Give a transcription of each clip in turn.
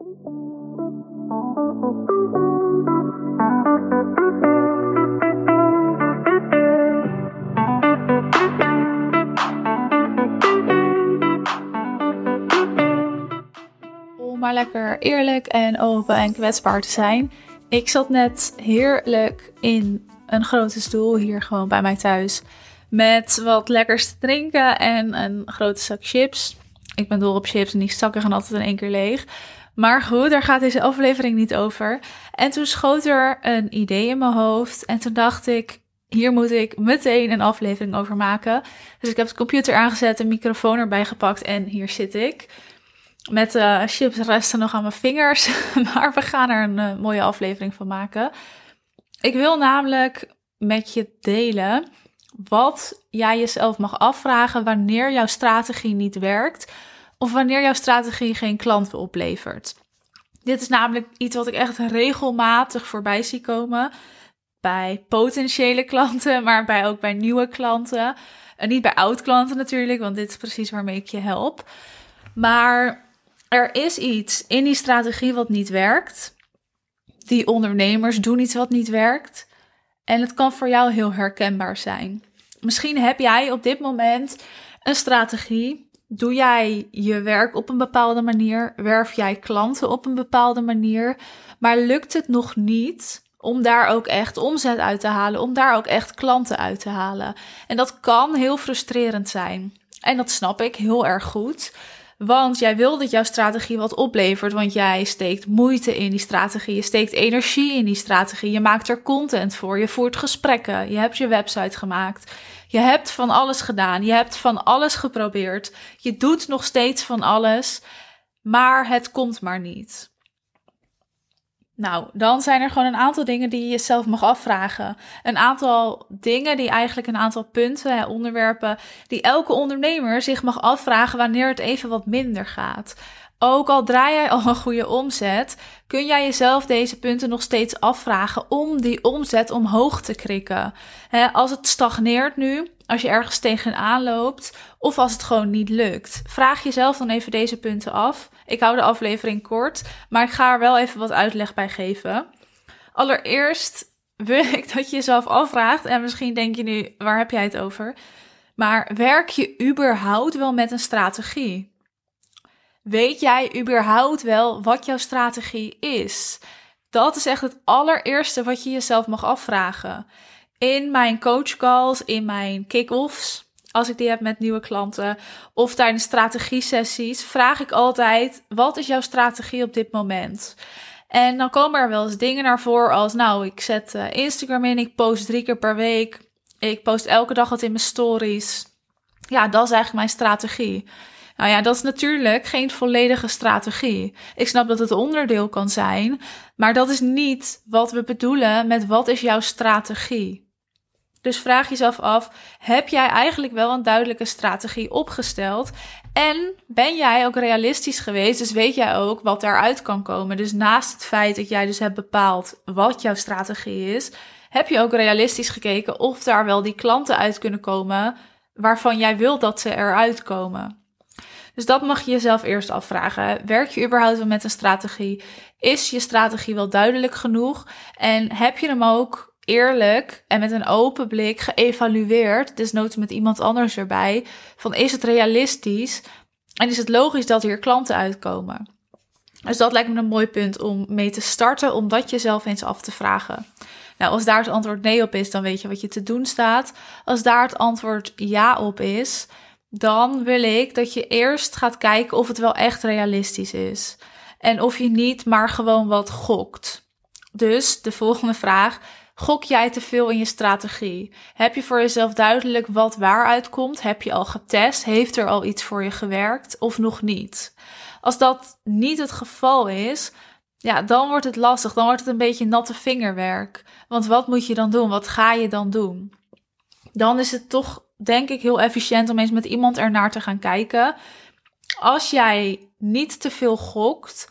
Om maar lekker eerlijk en open en kwetsbaar te zijn. Ik zat net heerlijk in een grote stoel hier gewoon bij mij thuis. Met wat lekkers te drinken en een grote zak chips. Ik ben dol op chips en die zakken gaan altijd in één keer leeg. Maar goed, daar gaat deze aflevering niet over. En toen schoot er een idee in mijn hoofd. En toen dacht ik, hier moet ik meteen een aflevering over maken. Dus ik heb de computer aangezet, een microfoon erbij gepakt en hier zit ik. Met uh, chipsresten nog aan mijn vingers. maar we gaan er een uh, mooie aflevering van maken. Ik wil namelijk met je delen wat jij jezelf mag afvragen wanneer jouw strategie niet werkt of wanneer jouw strategie geen klanten oplevert. Dit is namelijk iets wat ik echt regelmatig voorbij zie komen bij potentiële klanten, maar bij ook bij nieuwe klanten. En niet bij oud klanten natuurlijk, want dit is precies waarmee ik je help. Maar er is iets in die strategie wat niet werkt. Die ondernemers doen iets wat niet werkt. En het kan voor jou heel herkenbaar zijn. Misschien heb jij op dit moment een strategie. Doe jij je werk op een bepaalde manier? Werf jij klanten op een bepaalde manier? Maar lukt het nog niet om daar ook echt omzet uit te halen, om daar ook echt klanten uit te halen? En dat kan heel frustrerend zijn. En dat snap ik heel erg goed. Want jij wil dat jouw strategie wat oplevert, want jij steekt moeite in die strategie, je steekt energie in die strategie, je maakt er content voor, je voert gesprekken, je hebt je website gemaakt, je hebt van alles gedaan, je hebt van alles geprobeerd, je doet nog steeds van alles, maar het komt maar niet. Nou, dan zijn er gewoon een aantal dingen die je jezelf mag afvragen. Een aantal dingen die eigenlijk een aantal punten, onderwerpen, die elke ondernemer zich mag afvragen wanneer het even wat minder gaat. Ook al draai jij al een goede omzet, kun jij jezelf deze punten nog steeds afvragen om die omzet omhoog te krikken. als het stagneert nu, als je ergens tegenaan loopt, of als het gewoon niet lukt, vraag jezelf dan even deze punten af. Ik hou de aflevering kort, maar ik ga er wel even wat uitleg bij geven. Allereerst wil ik dat je jezelf afvraagt, en misschien denk je nu, waar heb jij het over? Maar werk je überhaupt wel met een strategie? Weet jij überhaupt wel wat jouw strategie is? Dat is echt het allereerste wat je jezelf mag afvragen. In mijn coachcalls, in mijn kick-offs, als ik die heb met nieuwe klanten, of tijdens strategie-sessies, vraag ik altijd: wat is jouw strategie op dit moment? En dan komen er wel eens dingen naar voren als: nou, ik zet uh, Instagram in, ik post drie keer per week, ik post elke dag wat in mijn stories. Ja, dat is eigenlijk mijn strategie. Nou ja, dat is natuurlijk geen volledige strategie. Ik snap dat het onderdeel kan zijn, maar dat is niet wat we bedoelen met wat is jouw strategie. Dus vraag jezelf af: heb jij eigenlijk wel een duidelijke strategie opgesteld? En ben jij ook realistisch geweest? Dus weet jij ook wat daaruit kan komen? Dus naast het feit dat jij dus hebt bepaald wat jouw strategie is, heb je ook realistisch gekeken of daar wel die klanten uit kunnen komen waarvan jij wilt dat ze eruit komen. Dus dat mag je jezelf eerst afvragen. Werk je überhaupt wel met een strategie? Is je strategie wel duidelijk genoeg? En heb je hem ook eerlijk en met een open blik geëvalueerd, desnoods met iemand anders erbij, van is het realistisch en is het logisch dat hier klanten uitkomen? Dus dat lijkt me een mooi punt om mee te starten, om dat jezelf eens af te vragen. Nou, als daar het antwoord nee op is, dan weet je wat je te doen staat. Als daar het antwoord ja op is, dan wil ik dat je eerst gaat kijken of het wel echt realistisch is. En of je niet maar gewoon wat gokt. Dus de volgende vraag: Gok jij te veel in je strategie? Heb je voor jezelf duidelijk wat waaruit komt? Heb je al getest? Heeft er al iets voor je gewerkt of nog niet? Als dat niet het geval is, ja, dan wordt het lastig. Dan wordt het een beetje natte vingerwerk. Want wat moet je dan doen? Wat ga je dan doen? Dan is het toch denk ik heel efficiënt om eens met iemand ernaar te gaan kijken. Als jij niet te veel gokt,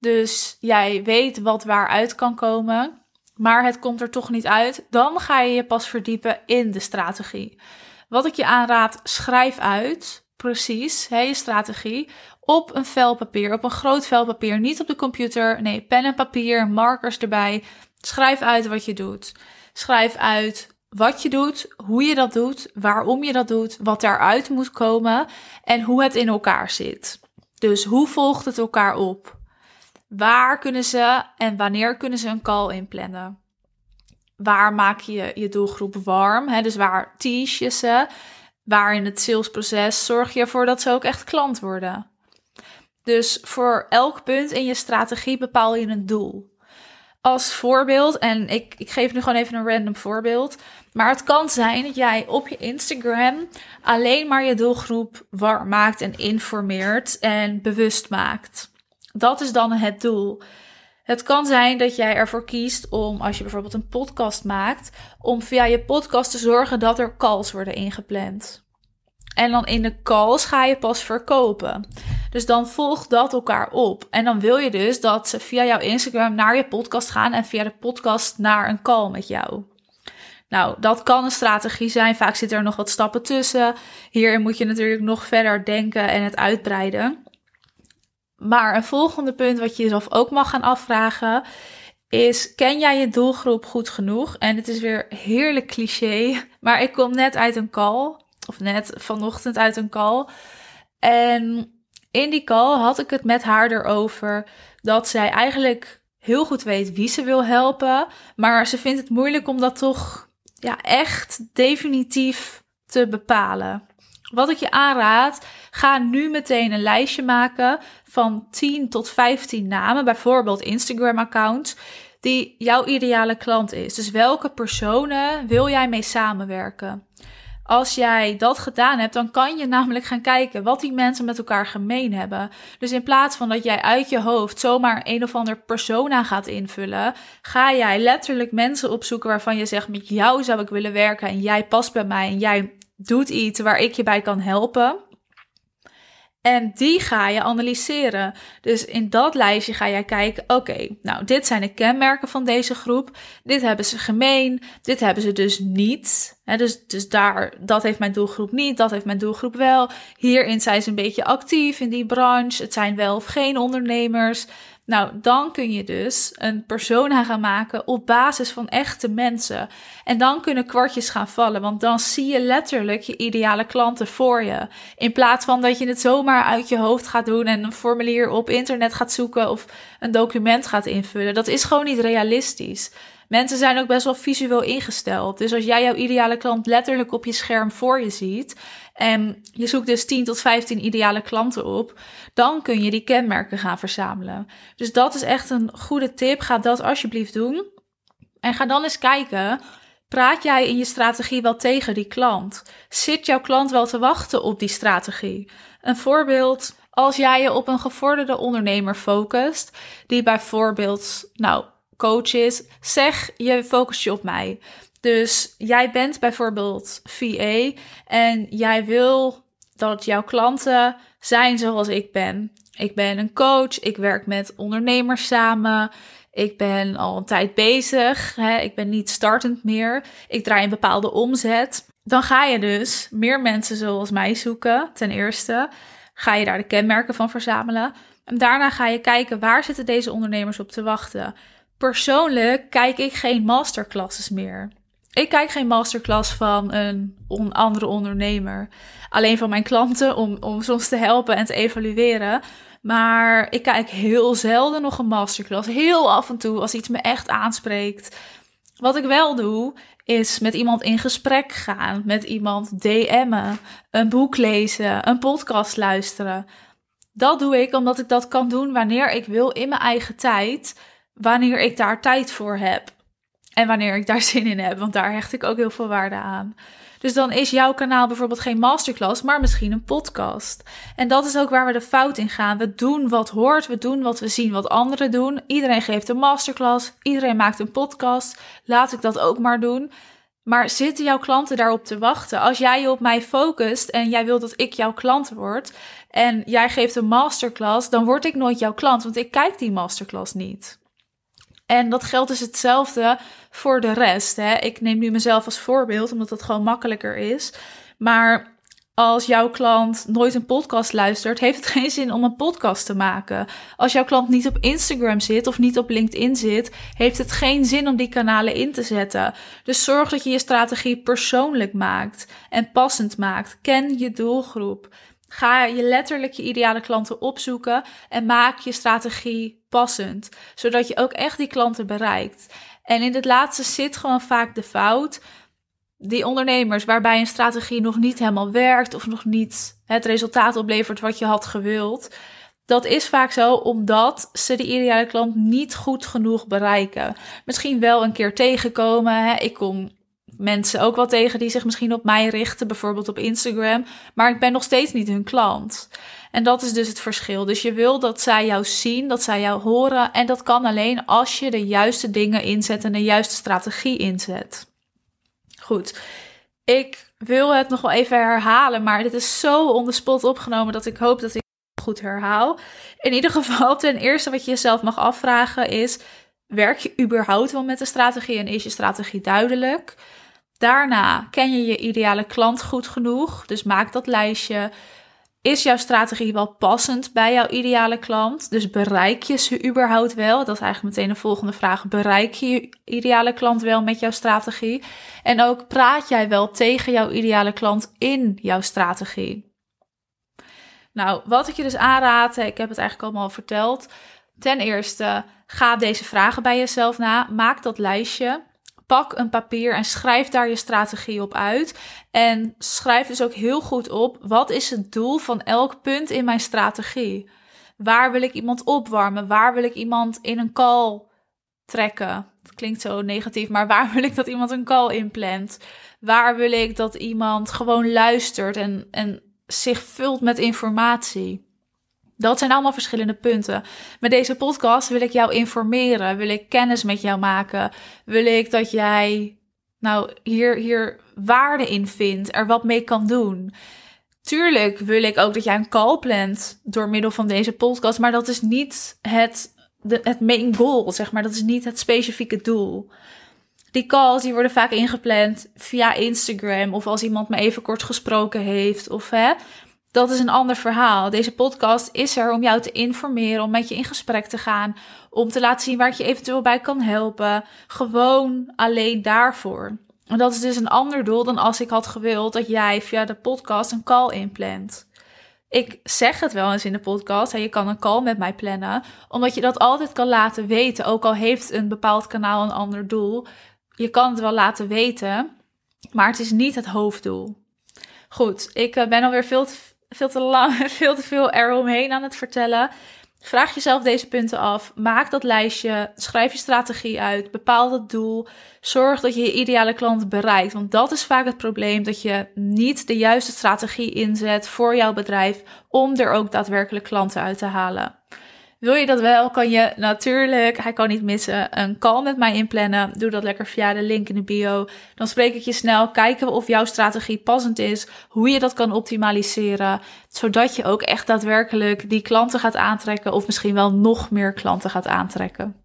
dus jij weet wat waaruit kan komen, maar het komt er toch niet uit, dan ga je je pas verdiepen in de strategie. Wat ik je aanraad, schrijf uit precies hè, je strategie op een vel papier, op een groot vel papier, niet op de computer. Nee, pen en papier, markers erbij. Schrijf uit wat je doet. Schrijf uit wat je doet, hoe je dat doet, waarom je dat doet, wat daaruit moet komen en hoe het in elkaar zit. Dus hoe volgt het elkaar op? Waar kunnen ze en wanneer kunnen ze een call inplannen? Waar maak je je doelgroep warm? Hè? Dus waar tease je ze? Waar in het salesproces zorg je ervoor dat ze ook echt klant worden? Dus voor elk punt in je strategie bepaal je een doel. Als voorbeeld, en ik, ik geef nu gewoon even een random voorbeeld. Maar het kan zijn dat jij op je Instagram alleen maar je doelgroep warm maakt en informeert en bewust maakt. Dat is dan het doel. Het kan zijn dat jij ervoor kiest om, als je bijvoorbeeld een podcast maakt, om via je podcast te zorgen dat er calls worden ingepland. En dan in de calls ga je pas verkopen. Dus dan volgt dat elkaar op. En dan wil je dus dat ze via jouw Instagram naar je podcast gaan en via de podcast naar een call met jou. Nou, dat kan een strategie zijn. Vaak zitten er nog wat stappen tussen. Hierin moet je natuurlijk nog verder denken en het uitbreiden. Maar een volgende punt wat je jezelf ook mag gaan afvragen is: ken jij je doelgroep goed genoeg? En het is weer heerlijk cliché, maar ik kom net uit een call, of net vanochtend uit een call. En in die call had ik het met haar erover dat zij eigenlijk heel goed weet wie ze wil helpen, maar ze vindt het moeilijk om dat toch ja, echt definitief te bepalen. Wat ik je aanraad, ga nu meteen een lijstje maken van 10 tot 15 namen, bijvoorbeeld Instagram-accounts, die jouw ideale klant is. Dus welke personen wil jij mee samenwerken? Als jij dat gedaan hebt, dan kan je namelijk gaan kijken wat die mensen met elkaar gemeen hebben. Dus in plaats van dat jij uit je hoofd zomaar een of ander persona gaat invullen, ga jij letterlijk mensen opzoeken waarvan je zegt: met jou zou ik willen werken en jij past bij mij en jij doet iets waar ik je bij kan helpen. En die ga je analyseren. Dus in dat lijstje ga jij kijken: oké, nou, dit zijn de kenmerken van deze groep. Dit hebben ze gemeen. Dit hebben ze dus niet. dus, dus daar, dat heeft mijn doelgroep niet. Dat heeft mijn doelgroep wel. Hierin zijn ze een beetje actief in die branche. Het zijn wel of geen ondernemers. Nou, dan kun je dus een persona gaan maken op basis van echte mensen. En dan kunnen kwartjes gaan vallen, want dan zie je letterlijk je ideale klanten voor je. In plaats van dat je het zomaar uit je hoofd gaat doen en een formulier op internet gaat zoeken of een document gaat invullen. Dat is gewoon niet realistisch. Mensen zijn ook best wel visueel ingesteld. Dus als jij jouw ideale klant letterlijk op je scherm voor je ziet en je zoekt dus 10 tot 15 ideale klanten op, dan kun je die kenmerken gaan verzamelen. Dus dat is echt een goede tip. Ga dat alsjeblieft doen. En ga dan eens kijken. Praat jij in je strategie wel tegen die klant? Zit jouw klant wel te wachten op die strategie? Een voorbeeld, als jij je op een gevorderde ondernemer focust, die bijvoorbeeld, nou, coach is, zeg je focus je op mij. Dus jij bent bijvoorbeeld VA en jij wil dat jouw klanten zijn zoals ik ben. Ik ben een coach, ik werk met ondernemers samen. Ik ben al een tijd bezig. Hè? Ik ben niet startend meer. Ik draai een bepaalde omzet. Dan ga je dus meer mensen zoals mij zoeken. Ten eerste ga je daar de kenmerken van verzamelen. En daarna ga je kijken waar zitten deze ondernemers op te wachten. Persoonlijk kijk ik geen masterclasses meer. Ik kijk geen masterclass van een andere ondernemer. Alleen van mijn klanten om, om soms te helpen en te evalueren. Maar ik kijk heel zelden nog een masterclass. Heel af en toe als iets me echt aanspreekt. Wat ik wel doe, is met iemand in gesprek gaan. Met iemand DM'en. Een boek lezen. Een podcast luisteren. Dat doe ik omdat ik dat kan doen wanneer ik wil in mijn eigen tijd. Wanneer ik daar tijd voor heb. En wanneer ik daar zin in heb, want daar hecht ik ook heel veel waarde aan. Dus dan is jouw kanaal bijvoorbeeld geen masterclass, maar misschien een podcast. En dat is ook waar we de fout in gaan. We doen wat hoort, we doen wat we zien wat anderen doen. Iedereen geeft een masterclass, iedereen maakt een podcast. Laat ik dat ook maar doen. Maar zitten jouw klanten daarop te wachten? Als jij je op mij focust en jij wilt dat ik jouw klant word en jij geeft een masterclass, dan word ik nooit jouw klant, want ik kijk die masterclass niet. En dat geldt dus hetzelfde voor de rest. Hè. Ik neem nu mezelf als voorbeeld, omdat dat gewoon makkelijker is. Maar Als jouw klant nooit een podcast luistert, heeft het geen zin om een podcast te maken. Als jouw klant niet op Instagram zit of niet op LinkedIn zit, heeft het geen zin om die kanalen in te zetten. Dus zorg dat je je strategie persoonlijk maakt en passend maakt. Ken je doelgroep. Ga je letterlijk je ideale klanten opzoeken en maak je strategie passend, zodat je ook echt die klanten bereikt. En in het laatste zit gewoon vaak de fout die ondernemers waarbij een strategie nog niet helemaal werkt of nog niet het resultaat oplevert wat je had gewild. Dat is vaak zo omdat ze de ideale klant niet goed genoeg bereiken. Misschien wel een keer tegenkomen. Hè? Ik kom mensen ook wel tegen die zich misschien op mij richten, bijvoorbeeld op Instagram, maar ik ben nog steeds niet hun klant. En dat is dus het verschil. Dus je wil dat zij jou zien, dat zij jou horen. En dat kan alleen als je de juiste dingen inzet en de juiste strategie inzet. Goed. Ik wil het nog wel even herhalen, maar dit is zo on the spot opgenomen dat ik hoop dat ik het goed herhaal. In ieder geval, ten eerste wat je jezelf mag afvragen is: werk je überhaupt wel met de strategie en is je strategie duidelijk? Daarna ken je je ideale klant goed genoeg, dus maak dat lijstje. Is jouw strategie wel passend bij jouw ideale klant? Dus bereik je ze überhaupt wel? Dat is eigenlijk meteen de volgende vraag. Bereik je je ideale klant wel met jouw strategie? En ook praat jij wel tegen jouw ideale klant in jouw strategie? Nou, wat ik je dus aanraad, ik heb het eigenlijk allemaal verteld. Ten eerste, ga deze vragen bij jezelf na. Maak dat lijstje. Pak een papier en schrijf daar je strategie op uit. En schrijf dus ook heel goed op: wat is het doel van elk punt in mijn strategie? Waar wil ik iemand opwarmen? Waar wil ik iemand in een call trekken? Dat klinkt zo negatief, maar waar wil ik dat iemand een call inplant? Waar wil ik dat iemand gewoon luistert en, en zich vult met informatie? Dat zijn allemaal verschillende punten. Met deze podcast wil ik jou informeren, wil ik kennis met jou maken, wil ik dat jij nou hier, hier waarde in vindt, er wat mee kan doen. Tuurlijk wil ik ook dat jij een call plant door middel van deze podcast, maar dat is niet het, de, het main goal, zeg maar. Dat is niet het specifieke doel. Die calls die worden vaak ingepland via Instagram of als iemand me even kort gesproken heeft of hè, dat is een ander verhaal. Deze podcast is er om jou te informeren, om met je in gesprek te gaan, om te laten zien waar ik je eventueel bij kan helpen. Gewoon alleen daarvoor. En dat is dus een ander doel dan als ik had gewild dat jij via de podcast een call inplant. Ik zeg het wel eens in de podcast, je kan een call met mij plannen, omdat je dat altijd kan laten weten, ook al heeft een bepaald kanaal een ander doel. Je kan het wel laten weten, maar het is niet het hoofddoel. Goed, ik eh, ben alweer veel te veel te lang, veel te veel eromheen aan het vertellen. Vraag jezelf deze punten af. Maak dat lijstje. Schrijf je strategie uit. Bepaal het doel. Zorg dat je je ideale klant bereikt. Want dat is vaak het probleem: dat je niet de juiste strategie inzet voor jouw bedrijf om er ook daadwerkelijk klanten uit te halen. Wil je dat wel, kan je natuurlijk, hij kan niet missen, een call met mij inplannen. Doe dat lekker via de link in de bio. Dan spreek ik je snel, kijken of jouw strategie passend is, hoe je dat kan optimaliseren, zodat je ook echt daadwerkelijk die klanten gaat aantrekken of misschien wel nog meer klanten gaat aantrekken.